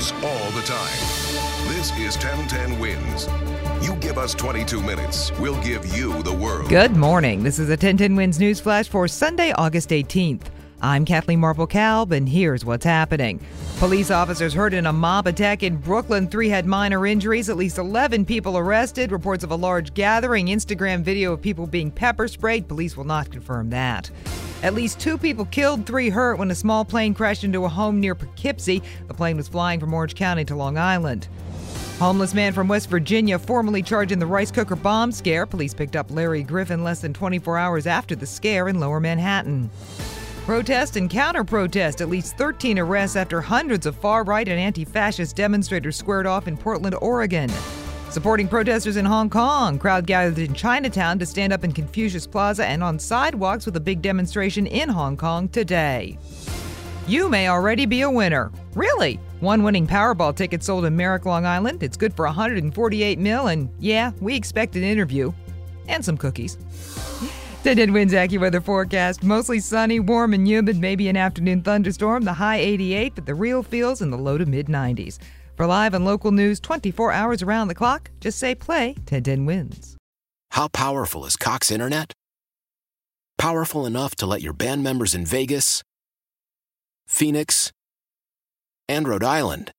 All all the time. This is 1010 Wins. You give us 22 minutes, we'll give you the world. Good morning. This is a 1010 Wins News Flash for Sunday, August 18th. I'm Kathleen Marple Kalb, and here's what's happening. Police officers hurt in a mob attack in Brooklyn. Three had minor injuries, at least 11 people arrested. Reports of a large gathering, Instagram video of people being pepper sprayed. Police will not confirm that. At least two people killed, three hurt when a small plane crashed into a home near Poughkeepsie. The plane was flying from Orange County to Long Island. Homeless man from West Virginia formally charged in the rice cooker bomb scare. Police picked up Larry Griffin less than 24 hours after the scare in lower Manhattan. Protest and counter protest. At least 13 arrests after hundreds of far right and anti fascist demonstrators squared off in Portland, Oregon. Supporting protesters in Hong Kong, crowd gathered in Chinatown to stand up in Confucius Plaza and on sidewalks with a big demonstration in Hong Kong today. You may already be a winner. Really? One winning Powerball ticket sold in Merrick, Long Island. It's good for 148 mil, and yeah, we expect an interview and some cookies. 10 Wins AccuWeather forecast. Mostly sunny, warm, and humid. Maybe an afternoon thunderstorm. The high 88, but the real feels in the low to mid 90s. For live and local news 24 hours around the clock, just say play 1010 Wins. How powerful is Cox Internet? Powerful enough to let your band members in Vegas, Phoenix, and Rhode Island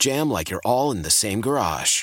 jam like you're all in the same garage.